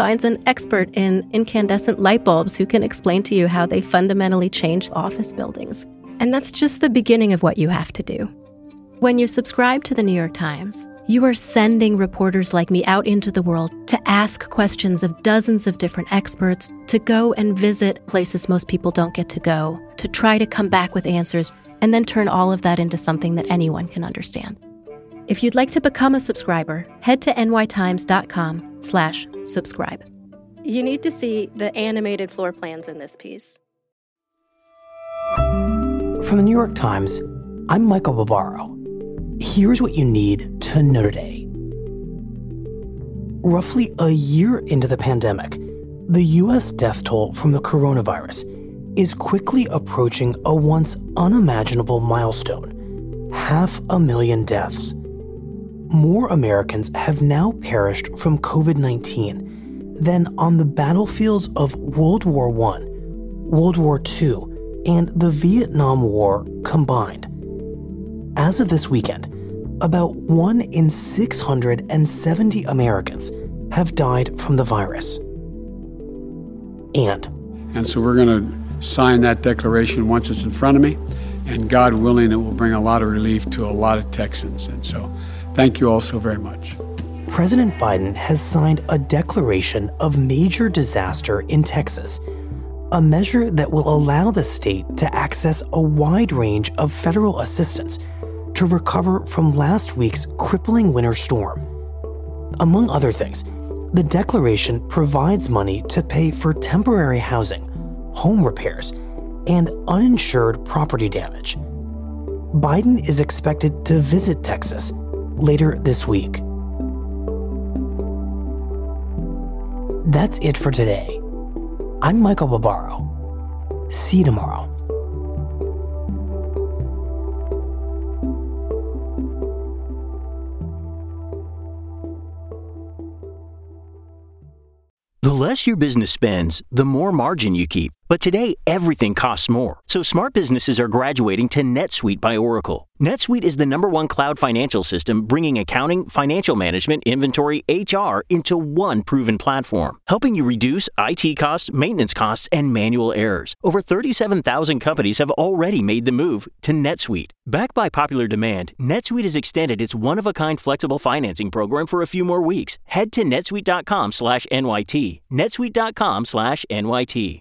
finds an expert in incandescent light bulbs who can explain to you how they fundamentally change office buildings. And that's just the beginning of what you have to do. When you subscribe to the New York Times, you are sending reporters like me out into the world to ask questions of dozens of different experts, to go and visit places most people don't get to go, to try to come back with answers, and then turn all of that into something that anyone can understand. If you'd like to become a subscriber, head to nytimes.com slash subscribe. You need to see the animated floor plans in this piece. From the New York Times, I'm Michael Barbaro. Here's what you need to know today. Roughly a year into the pandemic, the US death toll from the coronavirus is quickly approaching a once unimaginable milestone half a million deaths more Americans have now perished from COVID 19 than on the battlefields of World War I, World War II, and the Vietnam War combined. As of this weekend, about 1 in 670 Americans have died from the virus. And and so we're going to sign that declaration once it's in front of me, and God willing, it will bring a lot of relief to a lot of Texans. And so Thank you all so very much. President Biden has signed a declaration of major disaster in Texas, a measure that will allow the state to access a wide range of federal assistance to recover from last week's crippling winter storm. Among other things, the declaration provides money to pay for temporary housing, home repairs, and uninsured property damage. Biden is expected to visit Texas later this week. That's it for today. I'm Michael Barbaro. See you tomorrow. The less your business spends, the more margin you keep. But today, everything costs more. So smart businesses are graduating to NetSuite by Oracle. NetSuite is the number one cloud financial system bringing accounting, financial management, inventory, HR into one proven platform, helping you reduce IT costs, maintenance costs, and manual errors. Over 37,000 companies have already made the move to NetSuite. Backed by popular demand, NetSuite has extended its one-of-a-kind flexible financing program for a few more weeks. Head to netsuite.com/nyt. netsuite.com/nyt.